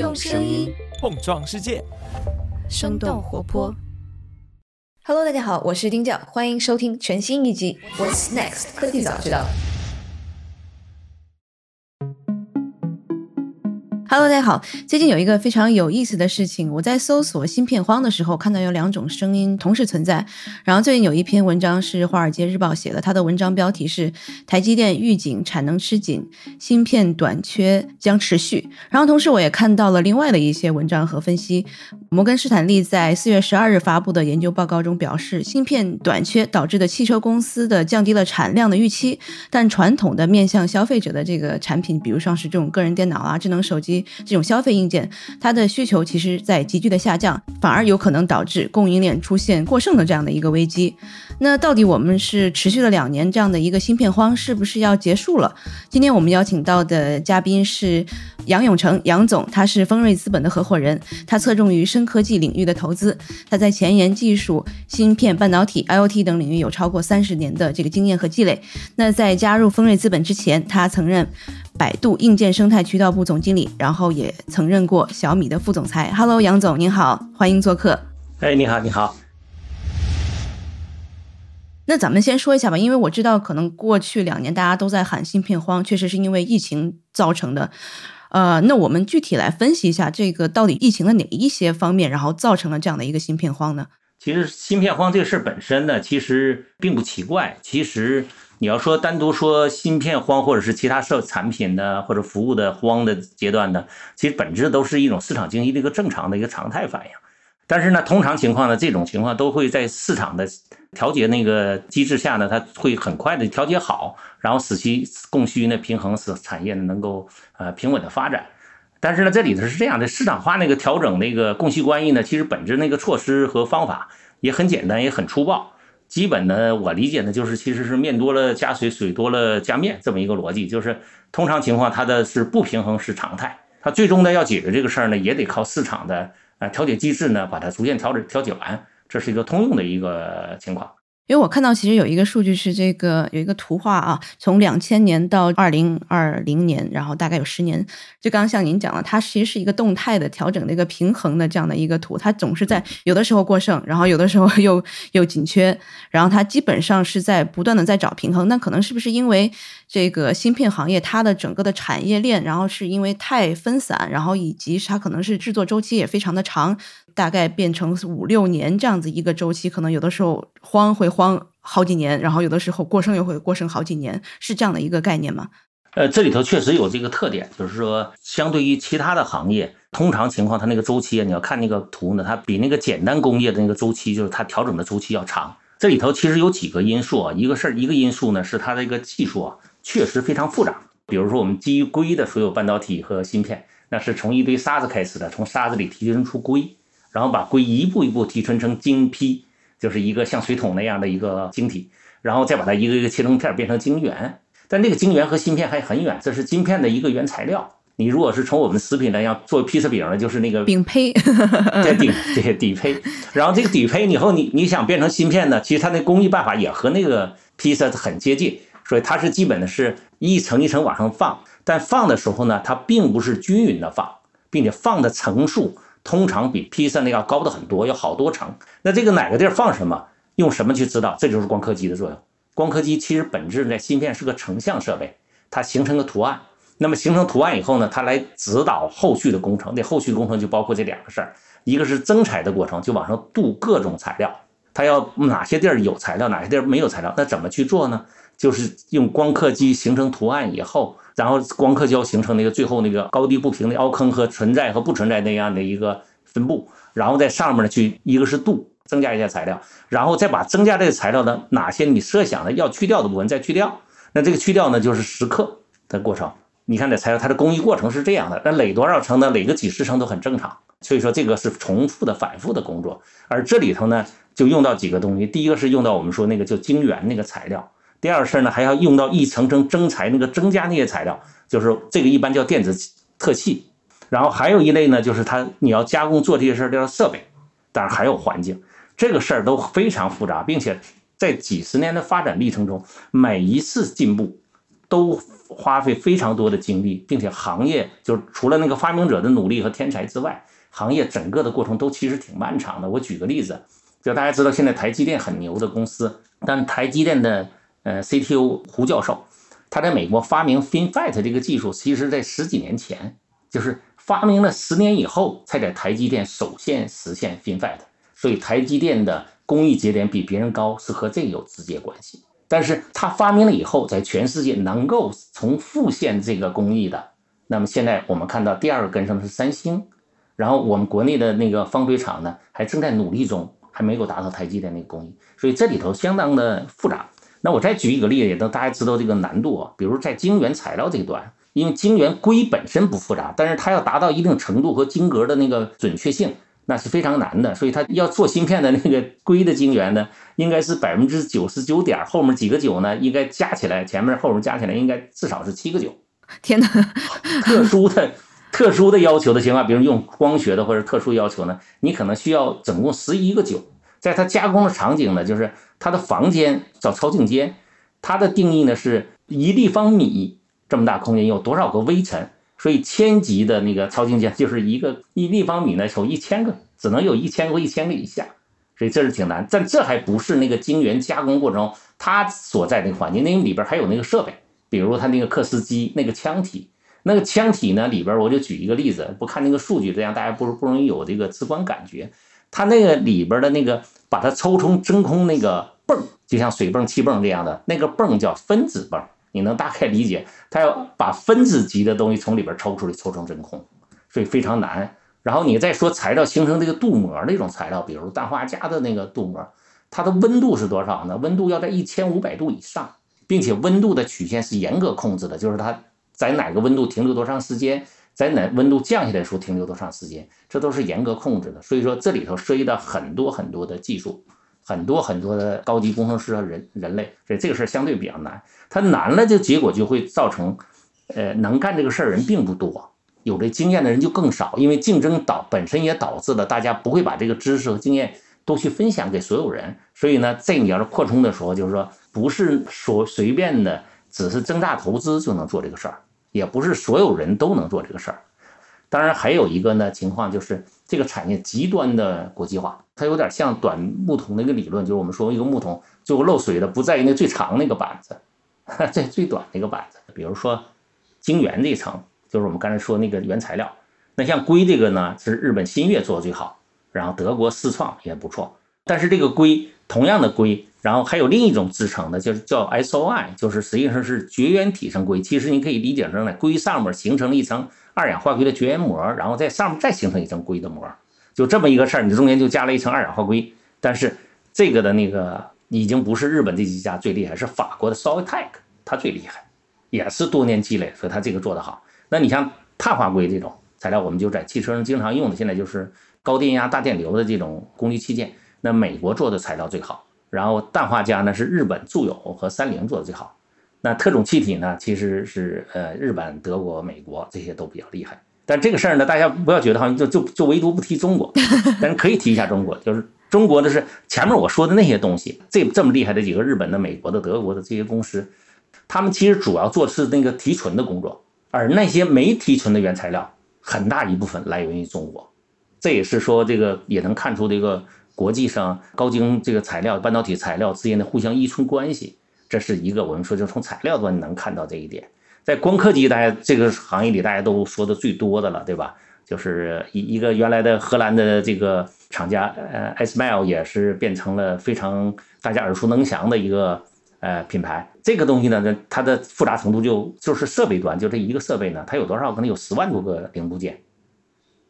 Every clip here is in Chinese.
用声音碰撞世界，生动活泼。Hello，大家好，我是丁教，欢迎收听全新一集《What's Next 科技早知道》。Hello，大家好。最近有一个非常有意思的事情，我在搜索芯片荒的时候，看到有两种声音同时存在。然后最近有一篇文章是《华尔街日报》写的，它的文章标题是“台积电预警产能吃紧，芯片短缺将持续”。然后同时我也看到了另外的一些文章和分析。摩根士坦利在四月十二日发布的研究报告中表示，芯片短缺导致的汽车公司的降低了产量的预期，但传统的面向消费者的这个产品，比如像是这种个人电脑啊、智能手机这种消费硬件，它的需求其实在急剧的下降，反而有可能导致供应链出现过剩的这样的一个危机。那到底我们是持续了两年这样的一个芯片荒，是不是要结束了？今天我们邀请到的嘉宾是杨永成，杨总，他是丰瑞资本的合伙人，他侧重于深科技领域的投资，他在前沿技术、芯片、半导体、IoT 等领域有超过三十年的这个经验和积累。那在加入丰瑞资本之前，他曾任百度硬件生态渠道部总经理，然后也曾任过小米的副总裁。Hello，杨总，您好，欢迎做客。哎，你好，你好。那咱们先说一下吧，因为我知道可能过去两年大家都在喊芯片荒，确实是因为疫情造成的。呃，那我们具体来分析一下，这个到底疫情的哪一些方面，然后造成了这样的一个芯片荒呢？其实芯片荒这个事儿本身呢，其实并不奇怪。其实你要说单独说芯片荒，或者是其他设产品的或者服务的荒的阶段呢，其实本质都是一种市场经济的一个正常的一个常态反应。但是呢，通常情况呢，这种情况都会在市场的调节那个机制下呢，它会很快的调节好，然后使其供需呢平衡，使产业呢能够呃平稳的发展。但是呢，这里头是这样的，市场化那个调整那个供需关系呢，其实本质那个措施和方法也很简单，也很粗暴。基本呢，我理解呢，就是其实是面多了加水，水多了加面这么一个逻辑。就是通常情况，它的是不平衡是常态，它最终呢要解决这个事儿呢，也得靠市场的啊调节机制呢，把它逐渐调整调节完。这是一个通用的一个情况。因为我看到其实有一个数据是这个有一个图画啊，从两千年到二零二零年，然后大概有十年。就刚刚像您讲了，它其实是一个动态的调整的一个平衡的这样的一个图，它总是在有的时候过剩，然后有的时候 又又紧缺，然后它基本上是在不断的在找平衡。那可能是不是因为这个芯片行业它的整个的产业链，然后是因为太分散，然后以及它可能是制作周期也非常的长。大概变成五六年这样子一个周期，可能有的时候慌会慌好几年，然后有的时候过剩又会过剩好几年，是这样的一个概念吗？呃，这里头确实有这个特点，就是说，相对于其他的行业，通常情况它那个周期啊，你要看那个图呢，它比那个简单工业的那个周期，就是它调整的周期要长。这里头其实有几个因素啊，一个事儿，一个因素呢是它这个技术啊确实非常复杂。比如说我们基于硅的所有半导体和芯片，那是从一堆沙子开始的，从沙子里提炼出硅。然后把硅一步一步提纯成晶坯，就是一个像水桶那样的一个晶体，然后再把它一个一个切成片变成晶圆。但那个晶圆和芯片还很远，这是晶片的一个原材料。你如果是从我们食品来讲，做披萨饼呢，就是那个饼胚，这 底这底胚。然后这个底胚以后，你你想变成芯片呢，其实它那工艺办法也和那个披萨很接近，所以它是基本的是一层一层往上放，但放的时候呢，它并不是均匀的放，并且放的层数。通常比披萨那要高的很多，有好多层。那这个哪个地儿放什么，用什么去知道？这就是光刻机的作用。光刻机其实本质在芯片是个成像设备，它形成个图案。那么形成图案以后呢，它来指导后续的工程。那后续工程就包括这两个事儿：一个是增材的过程，就往上镀各种材料。它要哪些地儿有材料，哪些地儿没有材料，那怎么去做呢？就是用光刻机形成图案以后。然后光刻胶形成那个最后那个高低不平的凹坑和存在和不存在那样的一个分布，然后在上面呢去一个是镀增加一些材料，然后再把增加这个材料的哪些你设想的要去掉的部分再去掉，那这个去掉呢就是蚀刻的过程。你看这材料它的工艺过程是这样的，那垒多少层呢？垒个几十层都很正常。所以说这个是重复的反复的工作，而这里头呢就用到几个东西，第一个是用到我们说那个叫晶圆那个材料。第二个事儿呢，还要用到一层层增材那个增加那些材料，就是这个一般叫电子特器。然后还有一类呢，就是它你要加工做这些事儿叫设备，当然还有环境，这个事儿都非常复杂，并且在几十年的发展历程中，每一次进步都花费非常多的精力，并且行业就是除了那个发明者的努力和天才之外，行业整个的过程都其实挺漫长的。我举个例子，就大家知道现在台积电很牛的公司，但台积电的呃 CTO 胡教授，他在美国发明 FinFET 这个技术，其实在十几年前就是发明了十年以后，才在台积电首先实现 FinFET。所以台积电的工艺节点比别人高，是和这个有直接关系。但是他发明了以后，在全世界能够从复现这个工艺的，那么现在我们看到第二个跟上的是三星，然后我们国内的那个方堆厂呢，还正在努力中，还没有达到台积电那个工艺，所以这里头相当的复杂。那我再举一个例子，也让大家知道这个难度啊。比如在晶圆材料这一端，因为晶圆硅本身不复杂，但是它要达到一定程度和晶格的那个准确性。那是非常难的，所以它要做芯片的那个硅的晶圆呢，应该是百分之九十九点后面几个九呢，应该加起来前面后面加起来应该至少是七个九。天哪！特殊的、特殊的要求的情况，比如用光学的或者特殊要求呢，你可能需要总共十一个九。在它加工的场景呢，就是它的房间叫超净间，它的定义呢是一立方米这么大空间有多少个微尘。所以千级的那个超净间 就是一个一立方米呢，有一千个，只能有一千个一千个以下，所以这是挺难。但这还不是那个晶圆加工过程中它所在那个环境，那里边还有那个设备，比如它那个刻蚀机那个腔体，那个腔体呢里边我就举一个例子，不看那个数据，这样大家不不容易有这个直观感觉。它那个里边的那个把它抽成真空那个泵，就像水泵、气泵这样的那个泵叫分子泵。你能大概理解，它要把分子级的东西从里边抽出来，抽成真空，所以非常难。然后你再说材料形成这个镀膜那种材料，比如氮化镓的那个镀膜，它的温度是多少呢？温度要在一千五百度以上，并且温度的曲线是严格控制的，就是它在哪个温度停留多长时间，在哪温度降下来的时候停留多长时间，这都是严格控制的。所以说这里头涉及到很多很多的技术。很多很多的高级工程师和人人类，所以这个事儿相对比较难。它难了，就结果就会造成，呃，能干这个事儿人并不多，有这经验的人就更少。因为竞争导本身也导致了大家不会把这个知识和经验都去分享给所有人。所以呢，这你要是扩充的时候，就是说不是说随便的，只是增大投资就能做这个事儿，也不是所有人都能做这个事儿。当然还有一个呢情况就是。这个产业极端的国际化，它有点像短木桶那个理论，就是我们说一个木桶最后漏水的不在于那最长那个板子，在最短那个板子。比如说晶圆这层，就是我们刚才说那个原材料。那像硅这个呢，是日本新月做的最好，然后德国思创也不错。但是这个硅同样的硅，然后还有另一种制成的，就是叫 SOI，就是实际上是绝缘体成硅。其实你可以理解成呢，硅上面形成了一层。二氧化硅的绝缘膜，然后在上面再形成一层硅的膜，就这么一个事儿，你中间就加了一层二氧化硅。但是这个的那个已经不是日本这几家最厉害，是法国的 Soltech，它最厉害，也是多年积累，所以它这个做得好。那你像碳化硅这种材料，我们就在汽车上经常用的，现在就是高电压、大电流的这种功率器件，那美国做的材料最好。然后氮化镓呢是日本住友和三菱做的最好。那特种气体呢，其实是呃日本、德国、美国这些都比较厉害。但这个事儿呢，大家不要觉得好像就就就唯独不提中国，但是可以提一下中国，就是中国的是前面我说的那些东西，这这么厉害的几个日本的、美国的、德国的这些公司，他们其实主要做的是那个提纯的工作，而那些没提纯的原材料，很大一部分来源于中国。这也是说这个也能看出这个国际上高精这个材料、半导体材料之间的互相依存关系。这是一个我们说，就从材料端能看到这一点，在光刻机大家这个行业里，大家都说的最多的了，对吧？就是一一个原来的荷兰的这个厂家，呃，Smile 也是变成了非常大家耳熟能详的一个呃品牌。这个东西呢，它的复杂程度就就是设备端，就这一个设备呢，它有多少？可能有十万多个零部件，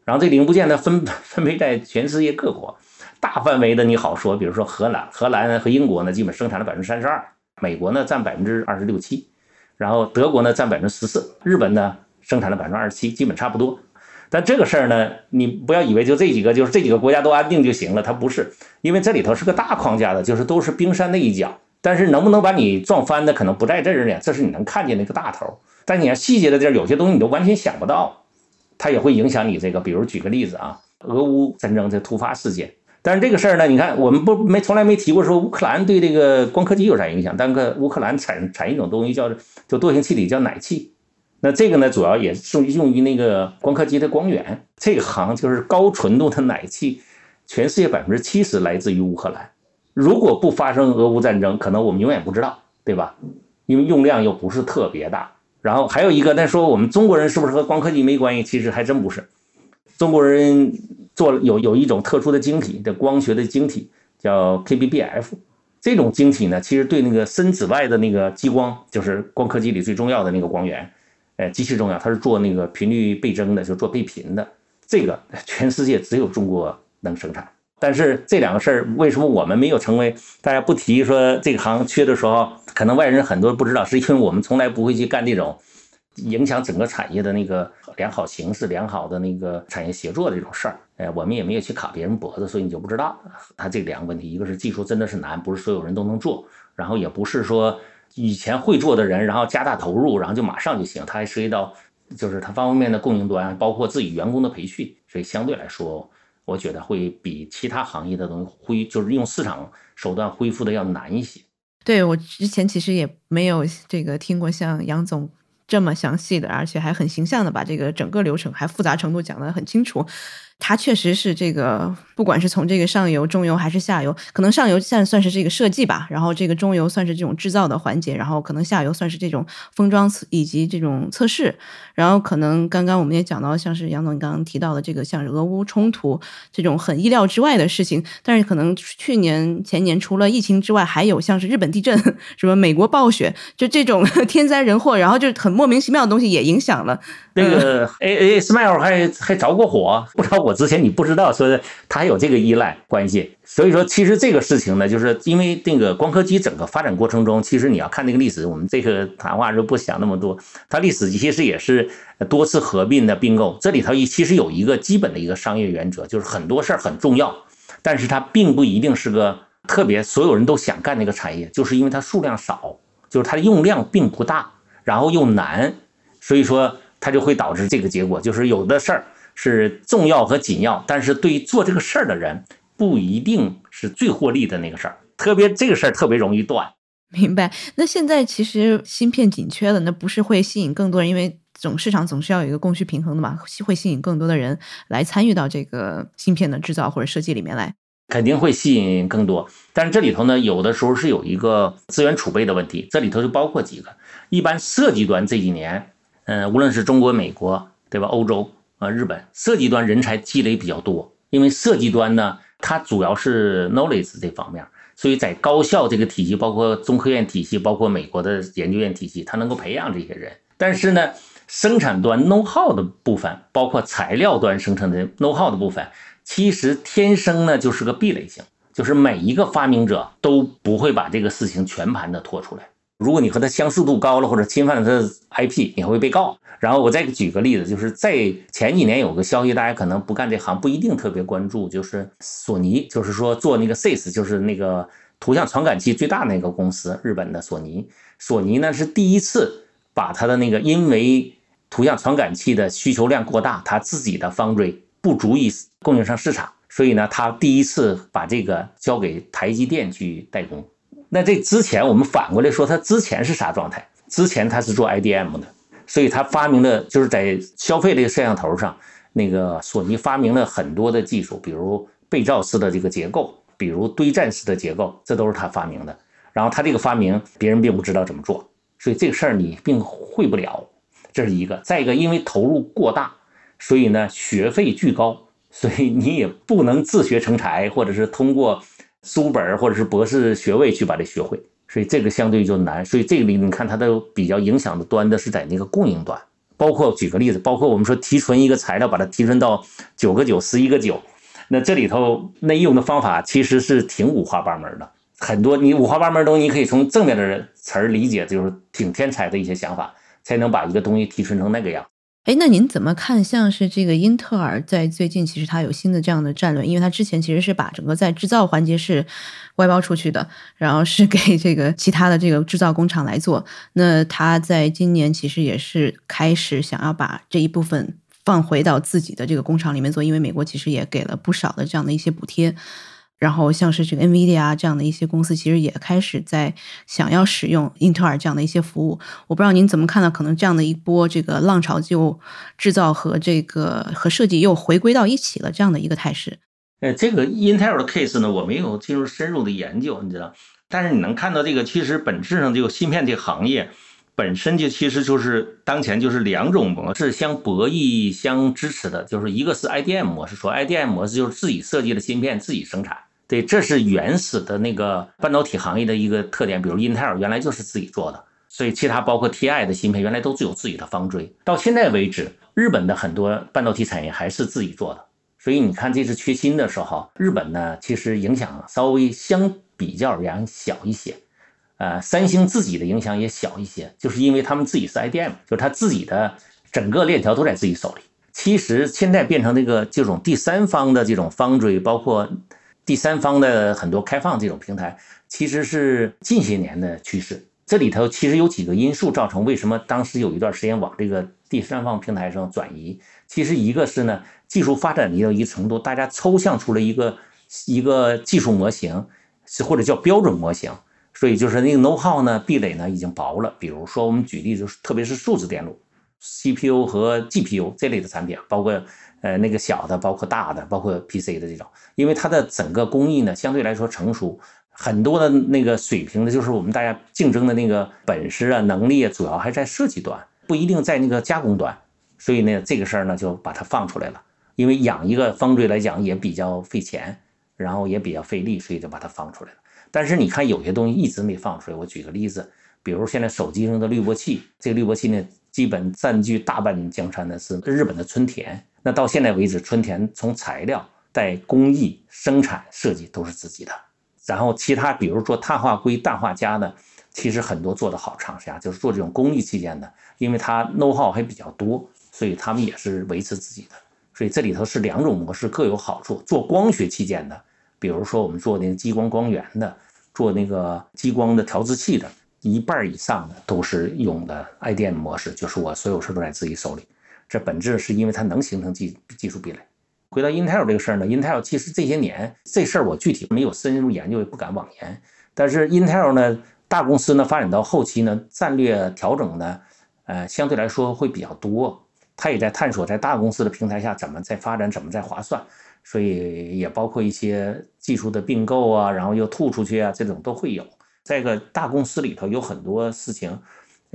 然后这零部件呢分分配在全世界各国，大范围的你好说，比如说荷兰，荷兰和英国呢，基本生产了百分之三十二。美国呢占百分之二十六七，然后德国呢占百分之十四，日本呢生产了百分之二十七，基本差不多。但这个事儿呢，你不要以为就这几个，就是这几个国家都安定就行了，它不是，因为这里头是个大框架的，就是都是冰山的一角。但是能不能把你撞翻的，可能不在这儿呢，这是你能看见那个大头。但你要细节的地儿，有些东西你都完全想不到，它也会影响你这个。比如举个例子啊，俄乌战争这突发事件，但是这个事儿呢，你看我们不没从来没提过说乌克兰对这个光刻机有啥影响，但个乌克兰产产一种东西叫就惰性气体叫氖气，那这个呢主要也是用于那个光刻机的光源，这个行就是高纯度的氖气，全世界百分之七十来自于乌克兰。如果不发生俄乌战争，可能我们永远不知道，对吧？因为用量又不是特别大。然后还有一个，那说我们中国人是不是和光刻机没关系？其实还真不是，中国人。做有有一种特殊的晶体的光学的晶体叫 KBBF，这种晶体呢，其实对那个深紫外的那个激光，就是光刻机里最重要的那个光源，呃，极其重要。它是做那个频率倍增的，就做倍频的。这个 全世界只有中国能生产。但是这两个事儿，为什么我们没有成为大家不提说这个行缺的时候，可能外人很多不知道，是因为我们从来不会去干这种。影响整个产业的那个良好形势、良好的那个产业协作的这种事儿，哎，我们也没有去卡别人脖子，所以你就不知道。它这两个问题，一个是技术真的是难，不是所有人都能做；然后也不是说以前会做的人，然后加大投入，然后就马上就行。它还涉及到就是它方方面面的供应端，包括自己员工的培训，所以相对来说，我觉得会比其他行业的东西恢，就是用市场手段恢复的要难一些。对我之前其实也没有这个听过像杨总。这么详细的，而且还很形象的把这个整个流程还复杂程度讲得很清楚。它确实是这个，不管是从这个上游、中游还是下游，可能上游现在算是这个设计吧，然后这个中游算是这种制造的环节，然后可能下游算是这种封装以及这种测试，然后可能刚刚我们也讲到，像是杨总你刚刚提到的这个像俄乌冲突这种很意料之外的事情，但是可能去年前年除了疫情之外，还有像是日本地震、什么美国暴雪，就这种 天灾人祸，然后就很莫名其妙的东西也影响了。那个 A A Smile 还还着过火，不知道我之前你不知道，说它有这个依赖关系。所以说，其实这个事情呢，就是因为那个光刻机整个发展过程中，其实你要看那个历史，我们这个谈话就不想那么多。它历史其实也是多次合并的并购，这里头其实有一个基本的一个商业原则，就是很多事儿很重要，但是它并不一定是个特别所有人都想干那个产业，就是因为它数量少，就是它的用量并不大，然后又难，所以说。它就会导致这个结果，就是有的事儿是重要和紧要，但是对于做这个事儿的人不一定是最获利的那个事儿，特别这个事儿特别容易断。明白？那现在其实芯片紧缺了，那不是会吸引更多人？因为总市场总是要有一个供需平衡的嘛，会吸引更多的人来参与到这个芯片的制造或者设计里面来。肯定会吸引更多，但是这里头呢，有的时候是有一个资源储备的问题，这里头就包括几个，一般设计端这几年。嗯，无论是中国、美国，对吧？欧洲啊，日本，设计端人才积累比较多，因为设计端呢，它主要是 knowledge 这方面，所以在高校这个体系，包括中科院体系，包括美国的研究院体系，它能够培养这些人。但是呢，生产端 know how 的部分，包括材料端生成的 know how 的部分，其实天生呢就是个壁垒性，就是每一个发明者都不会把这个事情全盘的拖出来。如果你和他相似度高了，或者侵犯了他的 IP，你会被告。然后我再举个例子，就是在前几年有个消息，大家可能不干这行，不一定特别关注，就是索尼，就是说做那个 CIS，就是那个图像传感器最大那个公司，日本的索尼。索尼呢是第一次把它的那个，因为图像传感器的需求量过大，它自己的 foundry 不足以供应上市场，所以呢，他第一次把这个交给台积电去代工。那这之前我们反过来说，他之前是啥状态？之前他是做 IDM 的，所以他发明的就是在消费这个摄像头上，那个索尼发明了很多的技术，比如被罩式的这个结构，比如堆栈式的结构，这都是他发明的。然后他这个发明别人并不知道怎么做，所以这个事儿你并会不了，这是一个。再一个，因为投入过大，所以呢学费巨高，所以你也不能自学成才，或者是通过。书本或者是博士学位去把这学会，所以这个相对就难。所以这个里你看它都比较影响的端的是在那个供应端，包括举个例子，包括我们说提纯一个材料，把它提纯到九个九、十一个九，那这里头内用的方法其实是挺五花八门的，很多你五花八门的东西，你可以从正面的词儿理解，就是挺天才的一些想法，才能把一个东西提纯成那个样。哎，那您怎么看？像是这个英特尔在最近，其实它有新的这样的战略，因为它之前其实是把整个在制造环节是外包出去的，然后是 给这个其他的这个制造工厂来做。那它在今年其实也是开始想要把这一部分。放回到自己的这个工厂里面做，因为美国其实也给了不少的这样的一些补贴。然后像是这个 NVIDIA 这样的一些公司，其实也开始在想要使用英特尔这样的一些服务。我不知道您怎么看呢？可能这样的一波这个浪潮，就制造和这个和设计又回归到一起了这样的一个态势。呃，这个 Intel 的 case 呢，我没有进入深入的研究，你知道。但是你能看到这个，其实本质上这个芯片这个行业本身就其实就是当前就是两种模式相博弈相支持的，就是一个是 IDM 模式，说 IDM 模式就是自己设计的芯片自己生产。对，这是原始的那个半导体行业的一个特点。比如英特尔原来就是自己做的，所以其他包括 TI 的芯片原来都是有自己的方锥。到现在为止，日本的很多半导体产业还是自己做的。所以你看这次缺芯的时候，日本呢其实影响稍微相比较而言小一些。呃，三星自己的影响也小一些，就是因为他们自己是 IDM，就是他自己的整个链条都在自己手里。其实现在变成这个这种第三方的这种方锥，包括。第三方的很多开放这种平台，其实是近些年的趋势。这里头其实有几个因素造成为什么当时有一段时间往这个第三方平台上转移。其实一个是呢，技术发展到一定程度，大家抽象出了一个一个技术模型，是或者叫标准模型。所以就是那个 know how 呢，壁垒呢已经薄了。比如说我们举例，就是特别是数字电路，CPU 和 GPU 这类的产品，包括。呃，那个小的，包括大的，包括 PC 的这种，因为它的整个工艺呢，相对来说成熟，很多的那个水平的，就是我们大家竞争的那个本事啊、能力啊，主要还在设计端，不一定在那个加工端。所以呢，这个事儿呢，就把它放出来了。因为养一个方锥来讲也比较费钱，然后也比较费力，所以就把它放出来了。但是你看，有些东西一直没放出来。我举个例子，比如现在手机上的滤波器，这个滤波器呢，基本占据大半江山的是日本的春田。那到现在为止，春田从材料、带工艺、生产、设计都是自己的。然后其他，比如说碳化硅、氮化镓的，其实很多做的好厂家就是做这种工艺器件的，因为它 know how 还比较多，所以他们也是维持自己的。所以这里头是两种模式，各有好处。做光学器件的，比如说我们做那个激光光源的，做那个激光的调制器的，一半以上的都是用的 IDM 模式，就是我所有事都在自己手里。这本质是因为它能形成技技术壁垒。回到 Intel 这个事儿呢，Intel 其实这些年这事儿我具体没有深入研究，也不敢妄言。但是 Intel 呢，大公司呢发展到后期呢，战略调整呢，呃，相对来说会比较多。它也在探索在大公司的平台下怎么在发展，怎么在划算。所以也包括一些技术的并购啊，然后又吐出去啊，这种都会有。在个大公司里头有很多事情，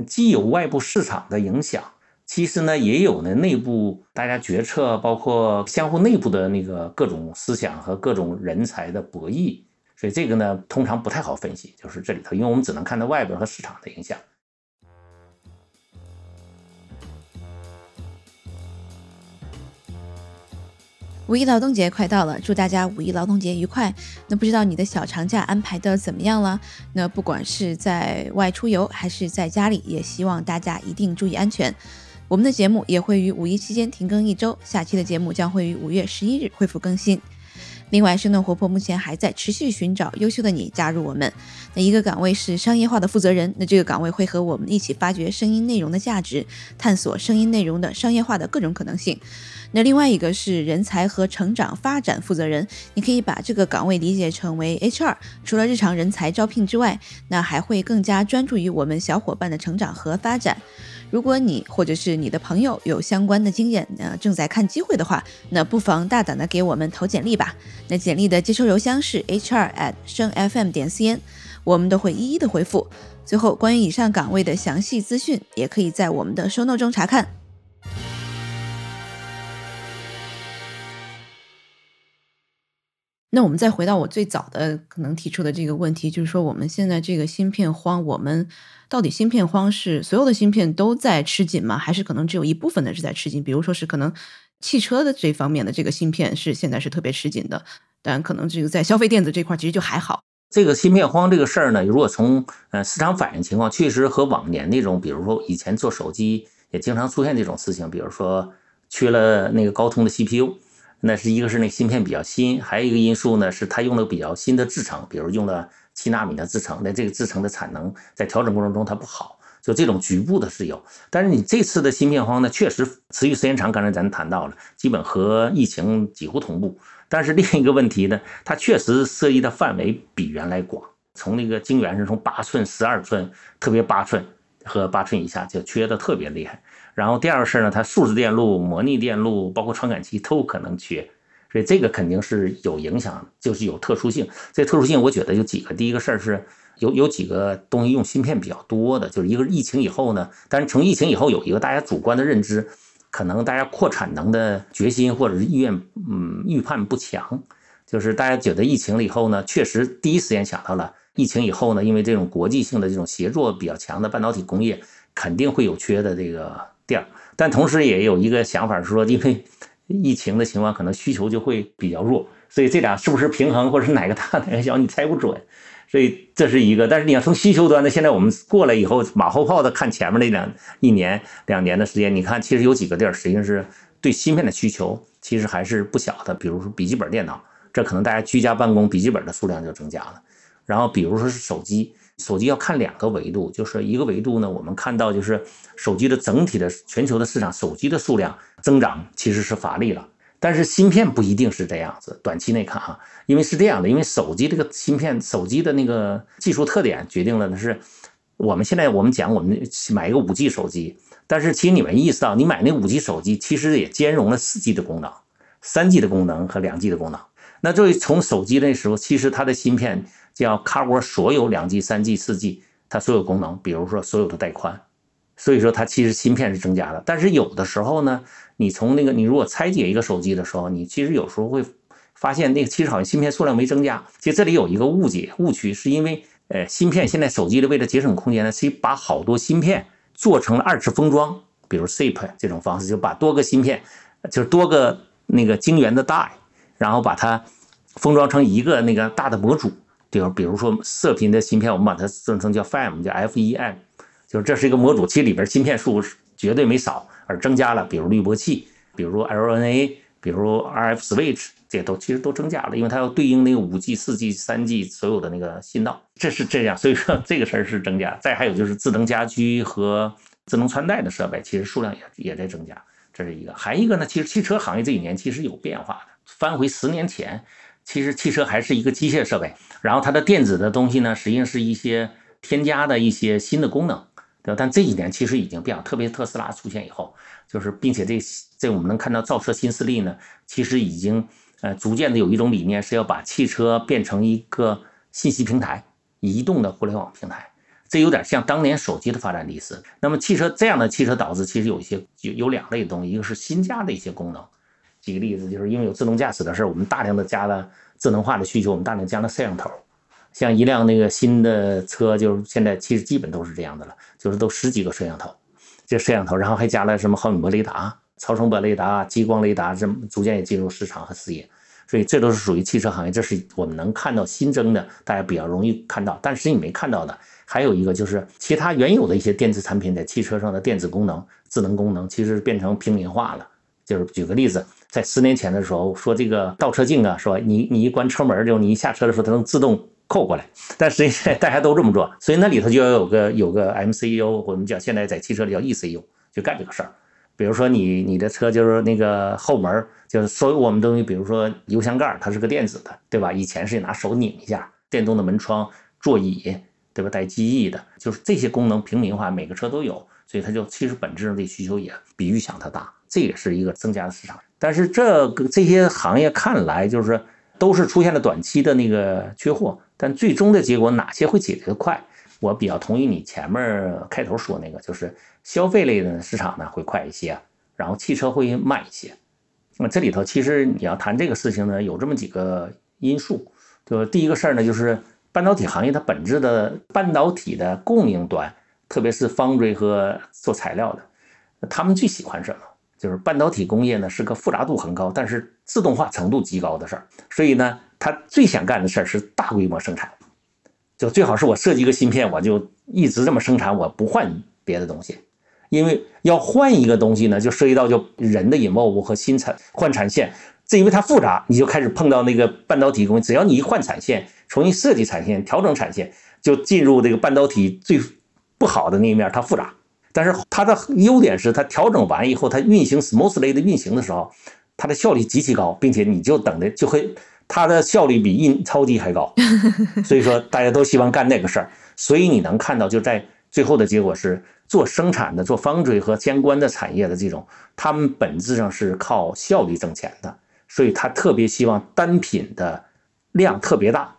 既有外部市场的影响。其实呢，也有呢内部大家决策，包括相互内部的那个各种思想和各种人才的博弈，所以这个呢通常不太好分析，就是这里头，因为我们只能看到外边和市场的影响。五一劳动节快到了，祝大家五一劳动节愉快。那不知道你的小长假安排的怎么样了？那不管是在外出游还是在家里，也希望大家一定注意安全。我们的节目也会于五一期间停更一周，下期的节目将会于五月十一日恢复更新。另外，生动活泼目前还在持续寻找优秀的你加入我们。那一个岗位是商业化的负责人，那这个岗位会和我们一起发掘声音内容的价值，探索声音内容的商业化的各种可能性。那另外一个是人才和成长发展负责人，你可以把这个岗位理解成为 HR，除了日常人才招聘之外，那还会更加专注于我们小伙伴的成长和发展。如果你或者是你的朋友有相关的经验，呃正在看机会的话，那不妨大胆的给我们投简历吧。那简历的接收邮箱是 HR at 生 FM 点 cn，我们都会一一的回复。最后，关于以上岗位的详细资讯，也可以在我们的收 note 中查看。那我们再回到我最早的可能提出的这个问题，就是说我们现在这个芯片荒，我们到底芯片荒是所有的芯片都在吃紧吗？还是可能只有一部分的是在吃紧？比如说是可能汽车的这方面的这个芯片是现在是特别吃紧的，但可能这个在消费电子这块其实就还好。这个芯片荒这个事儿呢，如果从呃市场反应情况，确实和往年那种，比如说以前做手机也经常出现这种事情，比如说缺了那个高通的 CPU。那是一个是那芯片比较新，还有一个因素呢，是它用了比较新的制程，比如用了七纳米的制程，那这个制程的产能在调整过程中它不好，就这种局部的是有。但是你这次的芯片荒呢，确实持续时间长，刚才咱谈到了，基本和疫情几乎同步。但是另一个问题呢，它确实涉及的范围比原来广，从那个晶圆是从八寸、十二寸，特别八寸和八寸以下就缺的特别厉害。然后第二个事呢，它数字电路、模拟电路，包括传感器都可能缺。所以这个肯定是有影响，就是有特殊性。这特殊性我觉得有几个。第一个事儿是有有几个东西用芯片比较多的，就是一个疫情以后呢，但是从疫情以后有一个大家主观的认知，可能大家扩产能的决心或者是意愿，嗯，预判不强。就是大家觉得疫情了以后呢，确实第一时间想到了疫情以后呢，因为这种国际性的这种协作比较强的半导体工业肯定会有缺的这个地儿，但同时也有一个想法是说，因为。疫情的情况可能需求就会比较弱，所以这俩是不是平衡，或者是哪个大哪个小，你猜不准。所以这是一个。但是你要从需求端呢，现在我们过来以后，马后炮的看前面那两一年两年的时间，你看其实有几个地儿实际上是对芯片的需求其实还是不小的。比如说笔记本电脑，这可能大家居家办公，笔记本的数量就增加了。然后比如说是手机。手机要看两个维度，就是一个维度呢，我们看到就是手机的整体的全球的市场，手机的数量增长其实是乏力了。但是芯片不一定是这样子，短期内看哈，因为是这样的，因为手机这个芯片，手机的那个技术特点决定了的是，我们现在我们讲我们买一个五 G 手机，但是其实你们意识到，你买那五 G 手机其实也兼容了四 G 的功能、三 G 的功能和两 G 的功能。那作为从手机那时候，其实它的芯片。叫 cover 所有两 G、三 G、四 G，它所有功能，比如说所有的带宽，所以说它其实芯片是增加的。但是有的时候呢，你从那个你如果拆解一个手机的时候，你其实有时候会发现那个其实好像芯片数量没增加。其实这里有一个误解误区，是因为呃芯片现在手机的为了节省空间呢，其实把好多芯片做成了二次封装，比如 SIP 这种方式，就把多个芯片就是多个那个晶圆的带，然后把它封装成一个那个大的模组。比如比如说射频的芯片，我们把它做成叫 FEM，叫 FEM，就是这是一个模组，其实里边芯片数绝对没少，而增加了。比如滤波器，比如 LNA，比如 RF switch，这些都其实都增加了，因为它要对应那个五 G、四 G、三 G 所有的那个信道，这是这样。所以说这个事儿是增加。再还有就是智能家居和智能穿戴的设备，其实数量也也在增加，这是一个。还一个呢，其实汽车行业这几年其实有变化的。翻回十年前。其实汽车还是一个机械设备，然后它的电子的东西呢，实际上是一些添加的一些新的功能，对吧？但这几年其实已经变了，特别特斯拉出现以后，就是并且这这我们能看到造车新势力呢，其实已经呃逐渐的有一种理念是要把汽车变成一个信息平台、移动的互联网平台，这有点像当年手机的发展历史。那么汽车这样的汽车导致其实有一些有有两类东西，一个是新加的一些功能。举个例子，就是因为有自动驾驶的事儿，我们大量的加了智能化的需求，我们大量加了摄像头。像一辆那个新的车，就是现在其实基本都是这样的了，就是都十几个摄像头，这摄像头，然后还加了什么毫米波雷达、超声波雷达、激光雷达，这逐渐也进入市场和视野。所以这都是属于汽车行业，这是我们能看到新增的，大家比较容易看到。但是你没看到的，还有一个就是其他原有的一些电子产品在汽车上的电子功能、智能功能，其实变成平民化了。就是举个例子。在十年前的时候，说这个倒车镜啊，说你你一关车门就你一下车的时候，它能自动扣过来。但实际上大家都这么做，所以那里头就要有个有个 MCU，我们叫现在在汽车里叫 ECU，就干这个事儿。比如说你你的车就是那个后门，就是所有我们东西，比如说油箱盖，它是个电子的，对吧？以前是拿手拧一下，电动的门窗、座椅，对吧？带记忆的，就是这些功能平民化，每个车都有，所以它就其实本质上这需求也比预想的大，这也是一个增加的市场。但是这个这些行业看来就是都是出现了短期的那个缺货，但最终的结果哪些会解决的快？我比较同意你前面开头说那个，就是消费类的市场呢会快一些，然后汽车会慢一些。那么这里头其实你要谈这个事情呢，有这么几个因素。就第一个事儿呢，就是半导体行业它本质的半导体的供应端，特别是方锥和做材料的，他们最喜欢什么？就是半导体工业呢是个复杂度很高，但是自动化程度极高的事儿，所以呢，他最想干的事儿是大规模生产，就最好是我设计一个芯片，我就一直这么生产，我不换别的东西，因为要换一个东西呢，就涉及到就人的 involve 和新产换产线，这因为它复杂，你就开始碰到那个半导体工业，只要你一换产线，重新设计产线，调整产线，就进入这个半导体最不好的那一面它复杂，但是它的优点是它调整完以后，它运行 smoothly 的运行的时候，它的效率极其高，并且你就等的就会它的效率比印钞机还高，所以说大家都希望干那个事儿，所以你能看到就在最后的结果是做生产的、做方锥和相关的产业的这种，他们本质上是靠效率挣钱的，所以他特别希望单品的量特别大，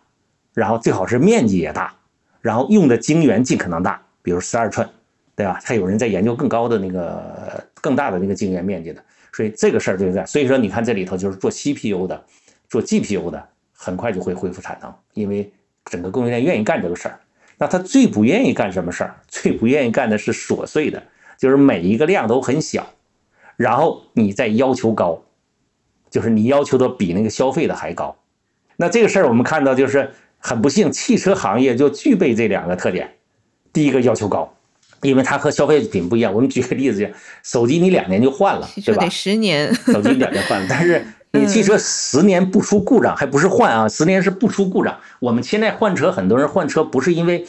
然后最好是面积也大。然后用的晶圆尽可能大，比如十二寸，对吧？还有人在研究更高的那个更大的那个晶圆面积的，所以这个事儿对不对？所以说你看这里头就是做 CPU 的，做 GPU 的，很快就会恢复产能，因为整个供应链愿意干这个事儿。那他最不愿意干什么事儿？最不愿意干的是琐碎的，就是每一个量都很小，然后你再要求高，就是你要求的比那个消费的还高。那这个事儿我们看到就是。很不幸，汽车行业就具备这两个特点。第一个要求高，因为它和消费品不一样。我们举个例子，手机你两年就换了，对吧？得十年。手机两年换了，但是 你汽车十年不出故障，还不是换啊？十年是不出故障。我们现在换车，很多人换车不是因为，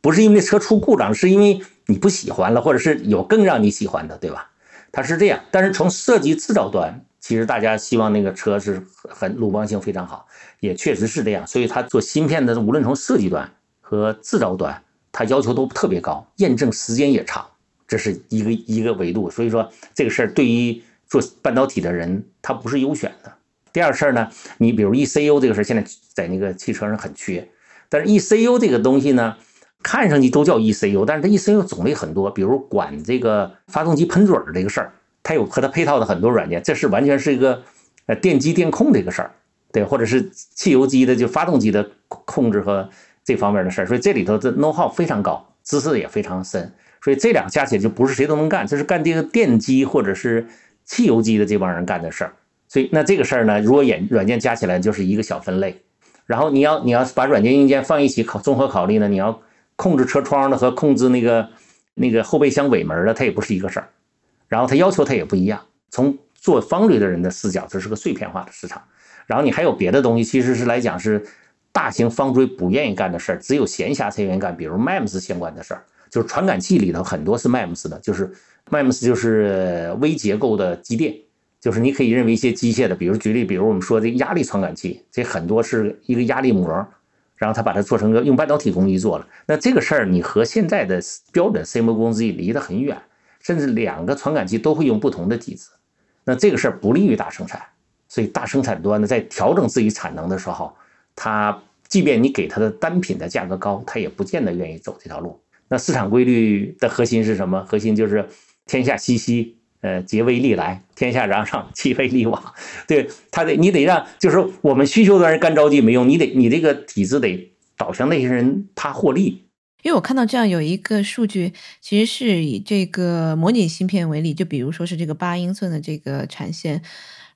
不是因为车出故障，是因为你不喜欢了，或者是有更让你喜欢的，对吧？它是这样。但是从设计制造端，其实大家希望那个车是很鲁棒性非常好。也确实是这样，所以它做芯片的，无论从设计端和制造端，它要求都特别高，验证时间也长，这是一个一个维度。所以说这个事儿对于做半导体的人，他不是优选的。第二事儿呢，你比如 ECU 这个事儿，现在在那个汽车上很缺，但是 ECU 这个东西呢，看上去都叫 ECU，但是它 ECU 种类很多，比如管这个发动机喷嘴儿这个事儿，它有和它配套的很多软件，这是完全是一个呃电机电控这个事儿。对，或者是汽油机的，就发动机的控制和这方面的事儿，所以这里头的 know how 非常高，知识也非常深，所以这两个加起来就不是谁都能干，这是干这个电机或者是汽油机的这帮人干的事儿。所以那这个事儿呢，如果软软件加起来就是一个小分类，然后你要你要把软件硬件放一起考综合考虑呢，你要控制车窗的和控制那个那个后备箱尾门的，它也不是一个事儿，然后它要求它也不一样。从做方锥的人的视角，这是个碎片化的市场。然后你还有别的东西，其实是来讲是大型方锥不愿意干的事儿，只有闲暇才愿意干，比如 MEMS 相关的事儿，就是传感器里头很多是 MEMS 的，就是 MEMS 就是微结构的机电，就是你可以认为一些机械的，比如举例，比如我们说这压力传感器，这很多是一个压力膜，然后他把它做成个用半导体工艺做了，那这个事儿你和现在的标准 CMOS 工艺离得很远，甚至两个传感器都会用不同的机子，那这个事儿不利于大生产。所以大生产端呢，在调整自己产能的时候，他即便你给他的单品的价格高，他也不见得愿意走这条路。那市场规律的核心是什么？核心就是天下熙熙，呃，皆为利来；天下攘攘，其为利往。对，他得你得让，就是我们需求端人干着急没用，你得你这个体制得导向那些人他获利。因为我看到这样有一个数据，其实是以这个模拟芯片为例，就比如说是这个八英寸的这个产线。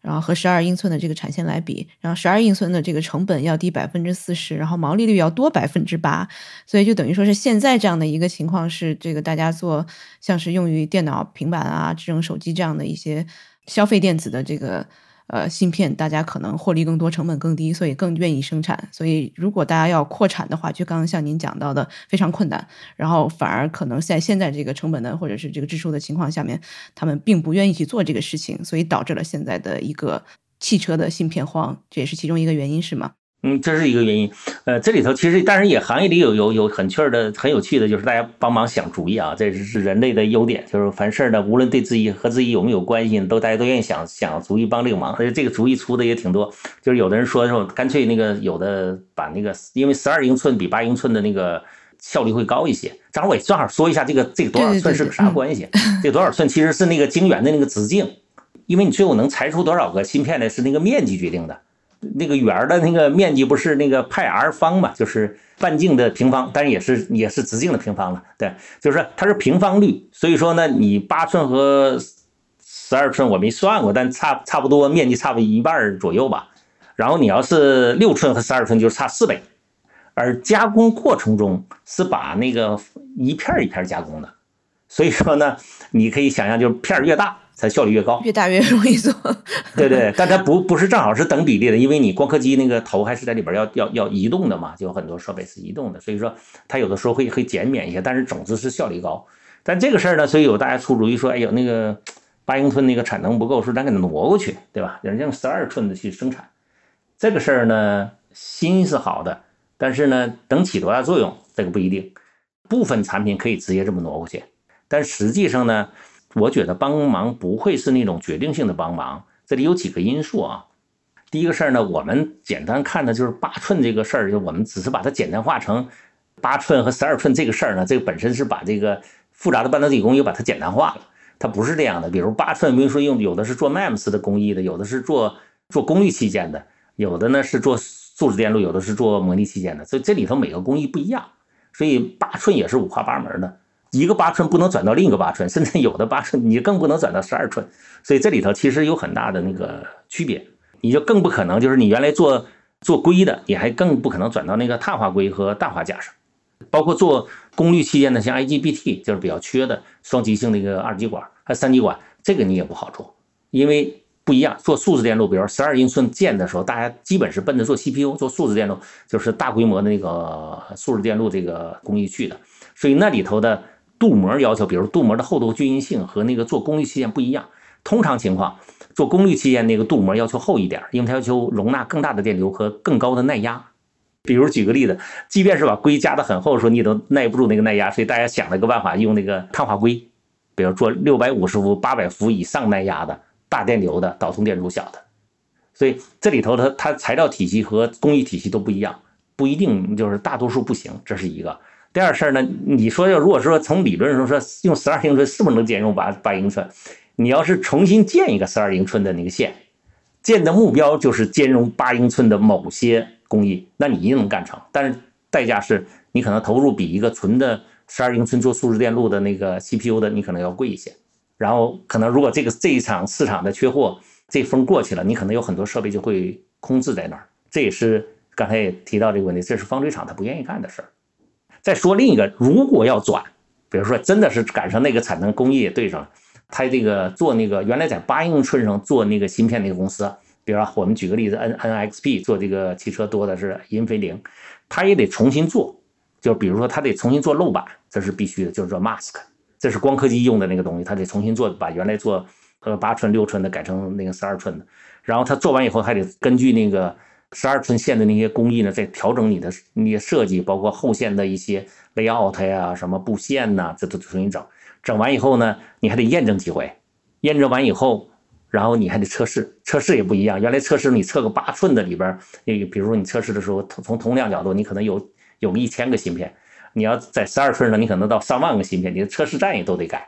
然后和十二英寸的这个产线来比，然后十二英寸的这个成本要低百分之四十，然后毛利率要多百分之八，所以就等于说是现在这样的一个情况是，这个大家做像是用于电脑、平板啊、智能手机这样的一些消费电子的这个。呃，芯片大家可能获利更多，成本更低，所以更愿意生产。所以如果大家要扩产的话，就刚刚像您讲到的，非常困难。然后反而可能在现在这个成本的或者是这个支出的情况下面，他们并不愿意去做这个事情，所以导致了现在的一个汽车的芯片荒，这也是其中一个原因，是吗？嗯，这是一个原因。呃，这里头其实，但是也行业里有有有很趣儿的、很有趣的，就是大家帮忙想主意啊，这是人类的优点。就是凡事呢，无论对自己和自己有没有关系，都大家都愿意想想主意帮这个忙。所以这个主意出的也挺多。就是有的人说说，干脆那个有的把那个，因为十二英寸比八英寸的那个效率会高一些。正好我也正好说一下这个这个多少寸是个啥关系？这多少寸其实是那个晶圆的那个直径，因为你最后能裁出多少个芯片呢？是那个面积决定的。那个圆的那个面积不是那个派 r 方嘛，就是半径的平方，但是也是也是直径的平方了。对，就是它是平方率，所以说呢，你八寸和十二寸我没算过，但差差不多面积差不一半左右吧。然后你要是六寸和十二寸就差四倍，而加工过程中是把那个一片一片加工的，所以说呢，你可以想象，就是片越大，才效率越高。越大越容易做。对对，但它不不是正好是等比例的，因为你光刻机那个头还是在里边要要要移动的嘛，就有很多设备是移动的，所以说它有的时候会会减免一些，但是总之是效率高。但这个事儿呢，所以有大家出主意说，哎呦那个八英寸那个产能不够，说咱给它挪过去，对吧？人家用十二寸的去生产，这个事儿呢心是好的，但是呢能起多大作用，这个不一定。部分产品可以直接这么挪过去，但实际上呢，我觉得帮忙不会是那种决定性的帮忙。这里有几个因素啊。第一个事儿呢，我们简单看的就是八寸这个事儿，就我们只是把它简单化成八寸和十二寸这个事儿呢，这个本身是把这个复杂的半导体工艺把它简单化了。它不是这样的，比如八寸，比如说用有的是做 MEMS 的工艺的，有的是做做功率器件的，有的呢是做数字电路，有的是做模拟器件的，所以这里头每个工艺不一样。所以八寸也是五花八门的，一个八寸不能转到另一个八寸，甚至有的八寸你更不能转到十二寸，所以这里头其实有很大的那个区别，你就更不可能就是你原来做做硅的，你还更不可能转到那个碳化硅和氮化镓上，包括做功率器件的，像 IGBT 就是比较缺的双极性的一个二极管还三极管，这个你也不好做，因为。不一样，做数字电路，比如十二英寸键的时候，大家基本是奔着做 CPU 做数字电路，就是大规模的那个数字电路这个工艺去的。所以那里头的镀膜要求，比如镀膜的厚度均匀性和那个做功率器件不一样。通常情况，做功率器件那个镀膜要求厚一点，因为它要求容纳更大的电流和更高的耐压。比如举个例子，即便是把硅加的很厚的时候，你都耐不住那个耐压。所以大家想了个办法，用那个碳化硅，比如做六百五十伏、八百伏以上耐压的。大电流的导通电阻小的，所以这里头它它材料体系和工艺体系都不一样，不一定就是大多数不行，这是一个。第二事儿呢，你说要如果说从理论上说用十二英寸是不是能兼容八八英寸？你要是重新建一个十二英寸的那个线，建的目标就是兼容八英寸的某些工艺，那你一定能干成。但是代价是你可能投入比一个纯的十二英寸做数字电路的那个 CPU 的你可能要贵一些。然后可能如果这个这一场市场的缺货，这风过去了，你可能有很多设备就会空置在那儿。这也是刚才也提到这个问题，这是方锥厂他不愿意干的事儿。再说另一个，如果要转，比如说真的是赶上那个产能工艺也对上了，他这个做那个原来在八英寸上做那个芯片那个公司，比如说我们举个例子，N N X P 做这个汽车多的是英飞凌，他也得重新做，就比如说他得重新做漏板，这是必须的，就是说 mask。这是光刻机用的那个东西，他得重新做，把原来做呃八寸、六寸的改成那个十二寸的。然后他做完以后，还得根据那个十二寸线的那些工艺呢，再调整你的那些设计，包括后线的一些 layout 呀、什么布线呐，这都重新整。整完以后呢，你还得验证几回。验证完以后，然后你还得测试，测试也不一样。原来测试你测个八寸的里边，那个比如说你测试的时候，从从量角度，你可能有有个一千个芯片。你要在十二寸上，你可能到上万个芯片，你的测试站也都得改，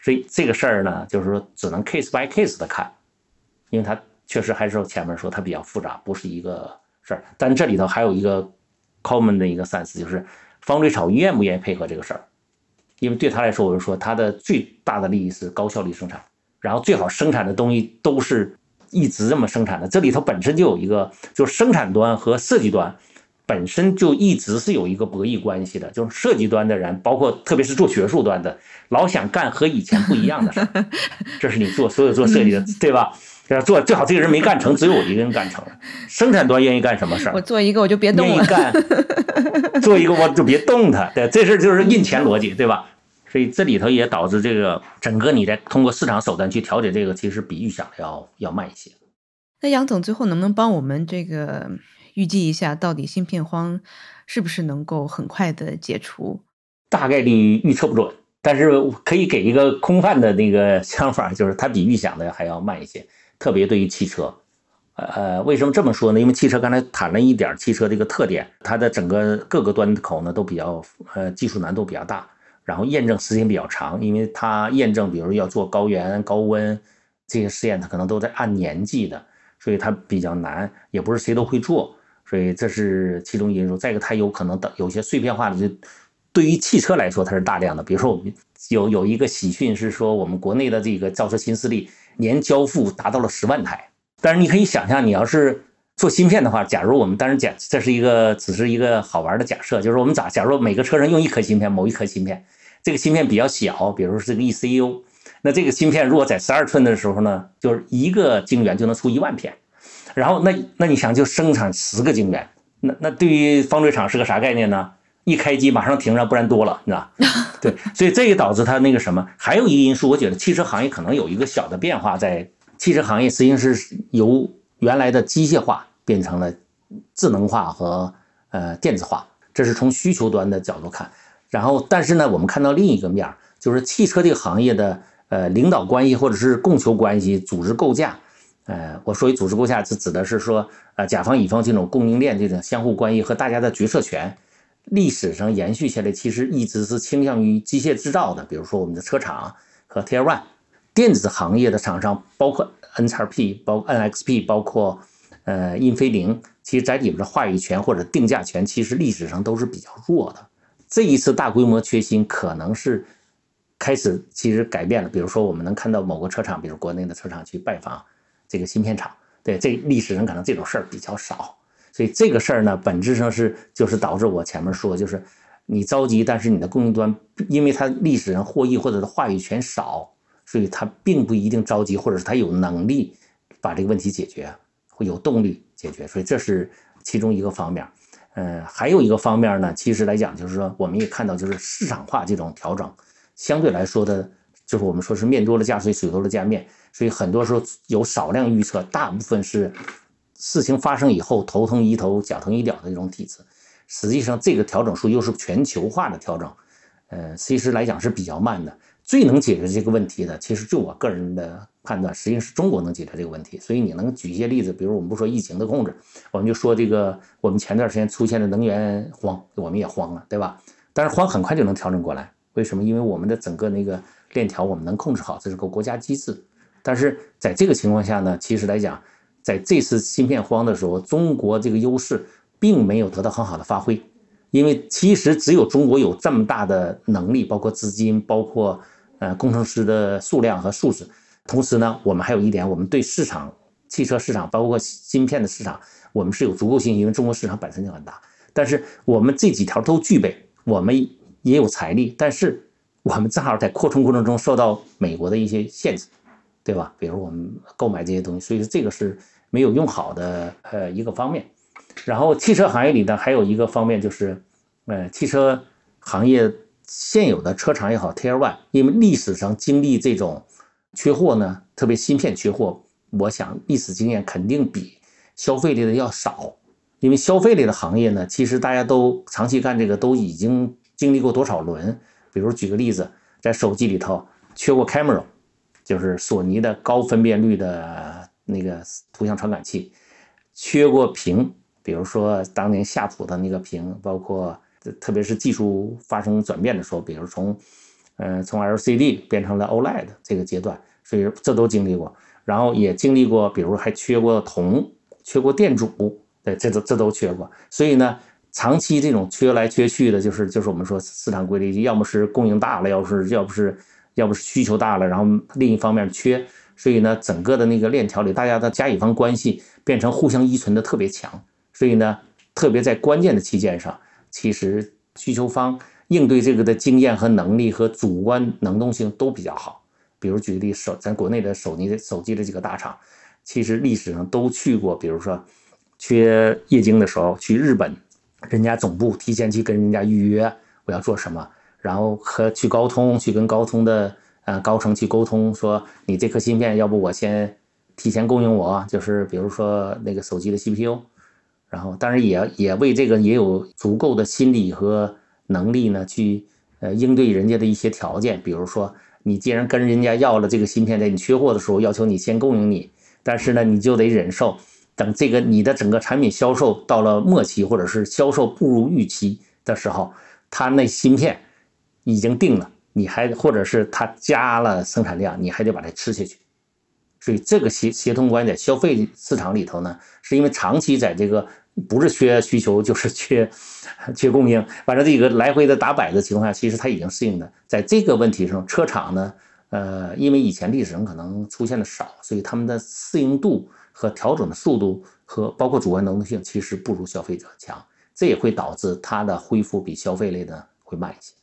所以这个事儿呢，就是说只能 case by case 的看，因为它确实还是前面说它比较复杂，不是一个事儿。但这里头还有一个 common 的一个 sense，就是方瑞超愿不愿意配合这个事儿，因为对他来说，我就说他的最大的利益是高效率生产，然后最好生产的东西都是一直这么生产的。这里头本身就有一个，就是生产端和设计端。本身就一直是有一个博弈关系的，就是设计端的人，包括特别是做学术端的，老想干和以前不一样的事儿。这是你做所有做设计的，对吧？要做最好这个人没干成，只有我一个人干成了。生产端愿意干什么事儿？我做一个我就别动了。愿意干，做一个我就别动它。对，这事就是印钱逻辑，对吧？所以这里头也导致这个整个你在通过市场手段去调节这个，其实比预想的要要慢一些。那杨总最后能不能帮我们这个？预计一下，到底芯片荒是不是能够很快的解除？大概率预测不准，但是可以给一个空泛的那个 想法，就是它比预想的还要慢一些。特别对于汽车，呃，为什么这么说呢？因为汽车刚才谈了一点汽车这个特点，它的整个各个端口呢都比较呃技术难度比较大，然后验证时间比较长，因为它验证，比如要做高原、高温这些试验，它可能都在按年计的，所以它比较难，也不是谁都会做。所以这是其中因素。再一个，它有可能的有些碎片化的，就对于汽车来说，它是大量的。比如说，我们有有一个喜讯是说，我们国内的这个造车新势力年交付达到了十万台。但是你可以想象，你要是做芯片的话，假如我们当然假这是一个只是一个好玩的假设，就是我们咋？假如每个车上用一颗芯片，某一颗芯片，这个芯片比较小，比如说这个 ECU，那这个芯片如果在十二寸的时候呢，就是一个晶圆就能出一万片，然后那那你想就生产十个晶圆，那那对于方锥厂是个啥概念呢？一开机马上停上，不然多了，你知道？对，所以这也导致它那个什么，还有一个因素，我觉得汽车行业可能有一个小的变化，在汽车行业实际上是由原来的机械化变成了智能化和呃电子化，这是从需求端的角度看。然后，但是呢，我们看到另一个面儿，就是汽车这个行业的呃领导关系或者是供求关系、组织构架。呃，我说组织构架是指的是说，呃，甲方乙方这种供应链这种相互关系和大家的决策权。历史上延续下来，其实一直是倾向于机械制造的，比如说我们的车厂和 Tier One 电子行业的厂商，包括 N 叉 P、包 NXP、包括呃英飞凌，其实在里边的话语权或者定价权，其实历史上都是比较弱的。这一次大规模缺芯，可能是开始其实改变了。比如说，我们能看到某个车厂，比如国内的车厂去拜访这个芯片厂，对这历史上可能这种事儿比较少。所以这个事儿呢，本质上是就是导致我前面说，就是你着急，但是你的供应端，因为它历史上获益或者是话语权少，所以它并不一定着急，或者是它有能力把这个问题解决，会有动力解决。所以这是其中一个方面。嗯，还有一个方面呢，其实来讲就是说，我们也看到就是市场化这种调整，相对来说的，就是我们说是面多了加水，水多了加面，所以很多时候有少量预测，大部分是。事情发生以后，头疼医头，脚疼医脚的这种体质，实际上这个调整数又是全球化的调整，呃，其实来讲是比较慢的。最能解决这个问题的，其实就我个人的判断，实际上是中国能解决这个问题。所以你能举一些例子，比如我们不说疫情的控制，我们就说这个，我们前段时间出现的能源荒，我们也慌了，对吧？但是慌很快就能调整过来，为什么？因为我们的整个那个链条我们能控制好，这是个国家机制。但是在这个情况下呢，其实来讲。在这次芯片荒的时候，中国这个优势并没有得到很好的发挥，因为其实只有中国有这么大的能力，包括资金，包括呃工程师的数量和素质。同时呢，我们还有一点，我们对市场、汽车市场，包括芯片的市场，我们是有足够信心，因为中国市场本身就很大。但是我们这几条都具备，我们也有财力，但是我们正好在扩充过程中受到美国的一些限制，对吧？比如我们购买这些东西，所以说这个是。没有用好的呃一个方面，然后汽车行业里呢还有一个方面就是，呃汽车行业现有的车厂也好，Tier One，因为历史上经历这种缺货呢，特别芯片缺货，我想历史经验肯定比消费类的要少，因为消费类的行业呢，其实大家都长期干这个都已经经历过多少轮，比如举个例子，在手机里头缺过 Camera，就是索尼的高分辨率的。那个图像传感器缺过屏，比如说当年夏普的那个屏，包括特别是技术发生转变的时候，比如从嗯从 LCD 变成了 OLED 这个阶段，所以这都经历过。然后也经历过，比如还缺过铜，缺过电阻，对，这都这都缺过。所以呢，长期这种缺来缺去的，就是就是我们说市场规律，要么是供应大了，要不是要不是要不是需求大了，然后另一方面缺。所以呢，整个的那个链条里，大家的甲乙方关系变成互相依存的特别强。所以呢，特别在关键的期间上，其实需求方应对这个的经验和能力和主观能动性都比较好。比如举个例，手咱国内的手机的手机的几个大厂，其实历史上都去过。比如说缺液晶的时候，去日本人家总部提前去跟人家预约我要做什么，然后和去高通去跟高通的。呃，高层去沟通说，你这颗芯片，要不我先提前供应我，就是比如说那个手机的 CPU，然后，当然也也为这个也有足够的心理和能力呢，去呃应对人家的一些条件，比如说你既然跟人家要了这个芯片，在你缺货的时候要求你先供应你，但是呢，你就得忍受，等这个你的整个产品销售到了末期，或者是销售不如预期的时候，他那芯片已经定了。你还或者是他加了生产量，你还得把它吃下去，所以这个协协同关在消费市场里头呢，是因为长期在这个不是缺需求就是缺缺供应，反正这个来回的打摆的情况下，其实它已经适应的。在这个问题上，车厂呢，呃，因为以前历史上可能出现的少，所以他们的适应度和调整的速度和包括主观能动性，其实不如消费者强，这也会导致它的恢复比消费类的会慢一些。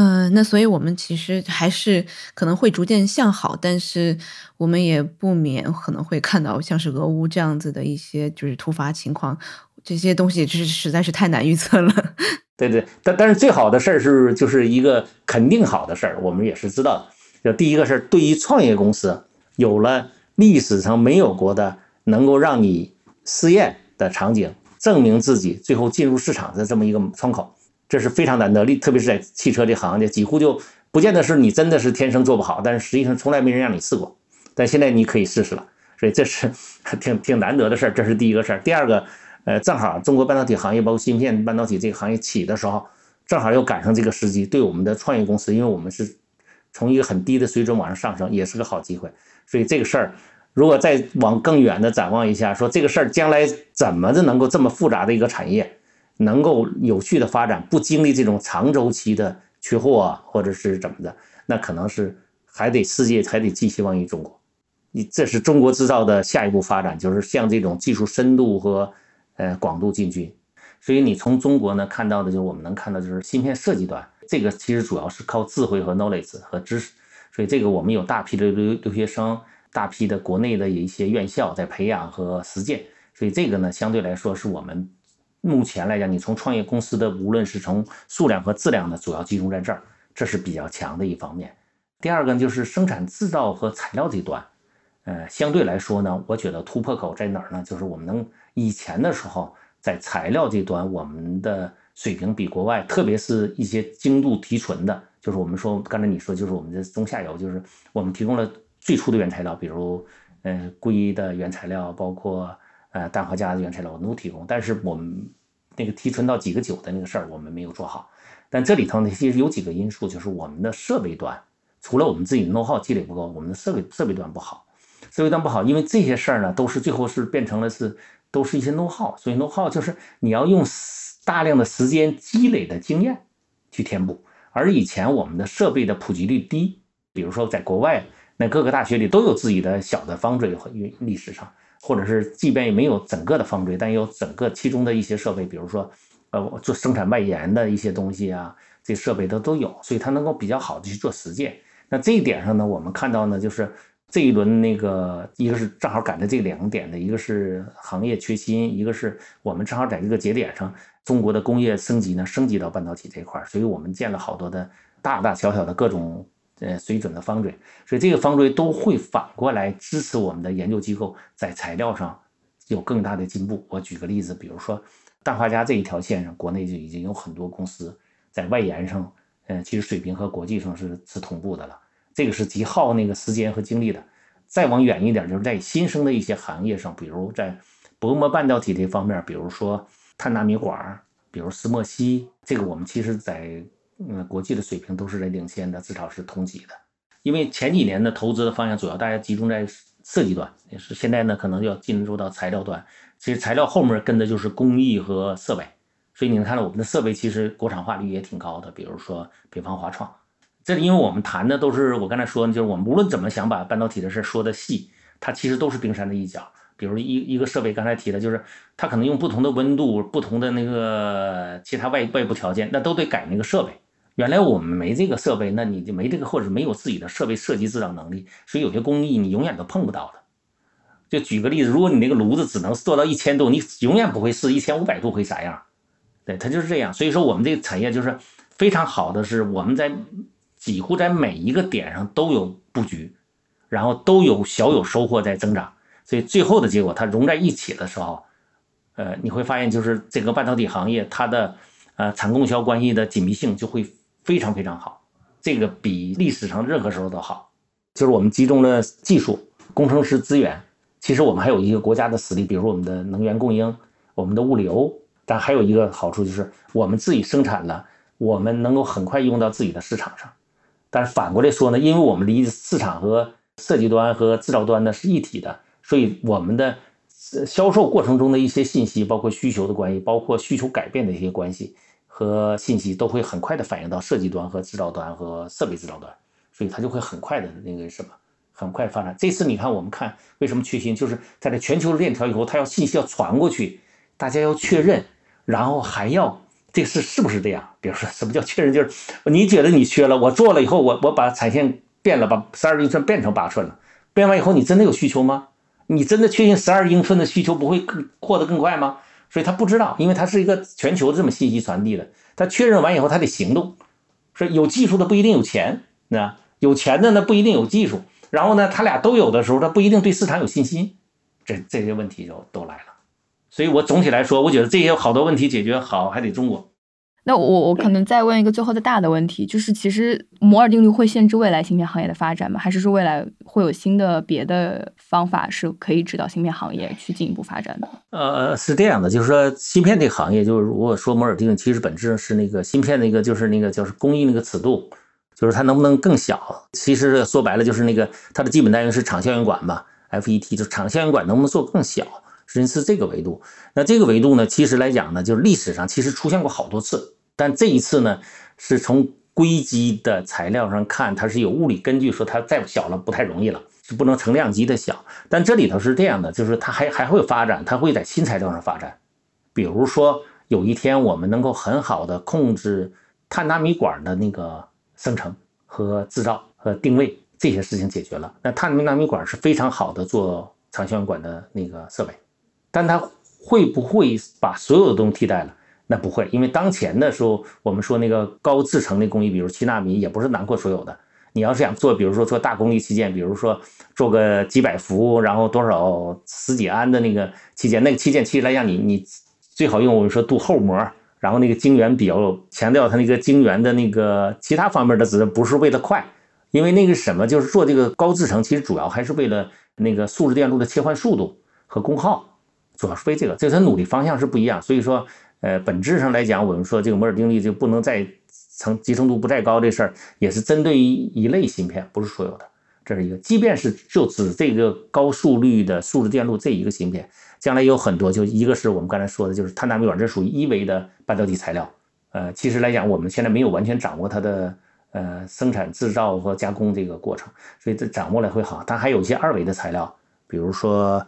嗯，那所以我们其实还是可能会逐渐向好，但是我们也不免可能会看到像是俄乌这样子的一些就是突发情况，这些东西是实在是太难预测了。对对，但但是最好的事儿是就是一个肯定好的事儿，我们也是知道的。就第一个是对于创业公司有了历史上没有过的能够让你试验的场景，证明自己最后进入市场的这么一个窗口。这是非常难得，例特别是在汽车这行业，几乎就不见得是你真的是天生做不好，但是实际上从来没人让你试过，但现在你可以试试了，所以这是挺挺难得的事儿，这是第一个事儿。第二个，呃，正好中国半导体行业，包括芯片半导体这个行业起的时候，正好又赶上这个时机，对我们的创业公司，因为我们是从一个很低的水准往上上升，也是个好机会。所以这个事儿，如果再往更远的展望一下，说这个事儿将来怎么的能够这么复杂的一个产业？能够有序的发展，不经历这种长周期的缺货啊，或者是怎么的，那可能是还得世界还得寄希望于中国。你这是中国制造的下一步发展，就是向这种技术深度和呃广度进军。所以你从中国呢看到的，就是我们能看到就是芯片设计端，这个其实主要是靠智慧和 knowledge 和知识。所以这个我们有大批的留留学生，大批的国内的一些院校在培养和实践。所以这个呢，相对来说是我们。目前来讲，你从创业公司的无论是从数量和质量呢，主要集中在这儿，这是比较强的一方面。第二个就是生产制造和材料这端，呃，相对来说呢，我觉得突破口在哪儿呢？就是我们能以前的时候在材料这端，我们的水平比国外，特别是一些精度提纯的，就是我们说刚才你说，就是我们的中下游，就是我们提供了最初的原材料，比如呃硅的原材料，包括。呃，氮化镓的原材料我们都提供，但是我们那个提纯到几个九的那个事儿我们没有做好。但这里头呢，其实有几个因素，就是我们的设备端，除了我们自己 know how 积累不够，我们的设备设备端不好。设备端不好，因为这些事儿呢，都是最后是变成了是都是一些 know how，所以 know how 就是你要用大量的时间积累的经验去填补。而以前我们的设备的普及率低，比如说在国外，那各个大学里都有自己的小的方锥和历史上。或者是，即便也没有整个的方锥，但有整个其中的一些设备，比如说，呃，做生产外延的一些东西啊，这设备都都有，所以它能够比较好的去做实践。那这一点上呢，我们看到呢，就是这一轮那个，一个是正好赶在这两点的，一个是行业缺芯，一个是我们正好在这个节点上，中国的工业升级呢，升级到半导体这块，所以我们建了好多的大大小小的各种。呃，水准的方锥，所以这个方锥都会反过来支持我们的研究机构在材料上有更大的进步。我举个例子，比如说氮化镓这一条线上，国内就已经有很多公司在外延上，嗯，其实水平和国际上是是同步的了。这个是极耗那个时间和精力的。再往远一点，就是在新生的一些行业上，比如在薄膜半导体这方面，比如说碳纳米管，比如石墨烯，这个我们其实在。嗯，国际的水平都是在领先的，至少是同级的。因为前几年的投资的方向主要大家集中在设计端，也是现在呢可能要进入到材料端。其实材料后面跟的就是工艺和设备，所以你能看到我们的设备其实国产化率也挺高的。比如说北方华创，这里因为我们谈的都是我刚才说，就是我们无论怎么想把半导体的事说的细，它其实都是冰山的一角。比如一一个设备，刚才提的就是它可能用不同的温度、不同的那个其他外外部条件，那都得改那个设备。原来我们没这个设备，那你就没这个，或者没有自己的设备设计制造能力，所以有些工艺你永远都碰不到的。就举个例子，如果你那个炉子只能做到一千度，你永远不会试一千五百度会啥样。对，它就是这样。所以说我们这个产业就是非常好的，是我们在几乎在每一个点上都有布局，然后都有小有收获在增长。所以最后的结果它融在一起的时候，呃，你会发现就是这个半导体行业它的呃产供销关系的紧密性就会。非常非常好，这个比历史上任何时候都好。就是我们集中了技术、工程师资源，其实我们还有一个国家的实力，比如我们的能源供应、我们的物流。但还有一个好处就是，我们自己生产了，我们能够很快用到自己的市场上。但是反过来说呢，因为我们离市场和设计端和制造端呢是一体的，所以我们的销售过程中的一些信息，包括需求的关系，包括需求改变的一些关系。和信息都会很快的反映到设计端和制造端和设备制造端，所以它就会很快的那个什么，很快发展。这次你看，我们看为什么缺芯，就是在这全球链条以后，它要信息要传过去，大家要确认，然后还要这是是不是这样？比如说，什么叫确认？就是你觉得你缺了，我做了以后，我我把产线变了，把十二英寸变成八寸了，变完以后，你真的有需求吗？你真的确信十二英寸的需求不会更扩得更快吗？所以他不知道，因为他是一个全球这么信息传递的，他确认完以后，他得行动。所以有技术的不一定有钱，那有钱的呢不一定有技术。然后呢，他俩都有的时候，他不一定对市场有信心。这这些问题就都来了。所以我总体来说，我觉得这些好多问题解决好，还得中国。那我我可能再问一个最后的大的问题，就是其实摩尔定律会限制未来芯片行业的发展吗？还是说未来会有新的别的方法是可以指导芯片行业去进一步发展的？呃，是这样的，就是说芯片这个行业，就是如果说摩尔定律，其实本质上是那个芯片那个就是那个就是工艺那个尺度，就是它能不能更小？其实说白了就是那个它的基本单元是场效应管嘛，FET 就场效应管能不能做更小？实际是这个维度。那这个维度呢，其实来讲呢，就是历史上其实出现过好多次。但这一次呢，是从硅基的材料上看，它是有物理根据，说它再小了不太容易了，是不能成量级的小。但这里头是这样的，就是它还还会发展，它会在新材料上发展。比如说有一天我们能够很好的控制碳纳米管的那个生成和制造和定位这些事情解决了，那碳纳米管是非常好的做长效管的那个设备，但它会不会把所有的东西替代了？那不会，因为当前的时候，我们说那个高制程的工艺，比如七纳米，也不是囊括所有的。你要是想做，比如说做大功率器件，比如说做个几百伏，然后多少十几安的那个器件，那个器件其实来讲，你你最好用我们说镀厚膜，然后那个晶圆比较强调它那个晶圆的那个其他方面的，只是不是为了快，因为那个什么就是做这个高制程，其实主要还是为了那个数字电路的切换速度和功耗，主要是为这个，这它努力方向是不一样，所以说。呃，本质上来讲，我们说这个摩尔定律就不能再成集成度不再高这事儿，也是针对于一类芯片，不是所有的。这是一个，即便是就指这个高速率的数字电路这一个芯片，将来有很多，就一个是我们刚才说的，就是碳纳米管，这属于一维的半导体材料。呃，其实来讲，我们现在没有完全掌握它的呃生产制造和加工这个过程，所以这掌握了会好。它还有一些二维的材料，比如说。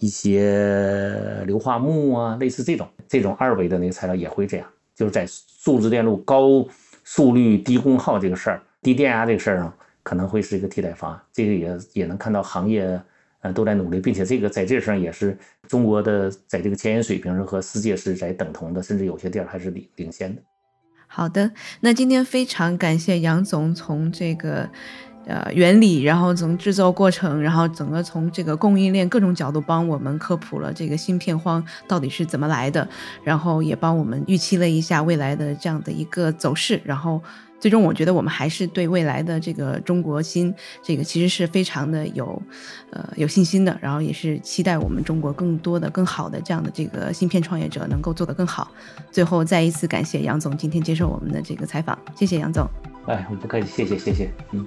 一些硫化钼啊，类似这种这种二维的那个材料也会这样，就是在数字电路高速率低功耗这个事儿、低电压这个事儿上，可能会是一个替代方案。这个也也能看到行业呃都在努力，并且这个在这上也是中国的在这个前沿水平上和世界是在等同的，甚至有些地儿还是领领先的。好的，那今天非常感谢杨总从这个。呃，原理，然后从制造过程，然后整个从这个供应链各种角度帮我们科普了这个芯片荒到底是怎么来的，然后也帮我们预期了一下未来的这样的一个走势，然后最终我觉得我们还是对未来的这个中国芯这个其实是非常的有呃有信心的，然后也是期待我们中国更多的更好的这样的这个芯片创业者能够做得更好。最后再一次感谢杨总今天接受我们的这个采访，谢谢杨总。哎，不客气，谢谢谢谢，嗯。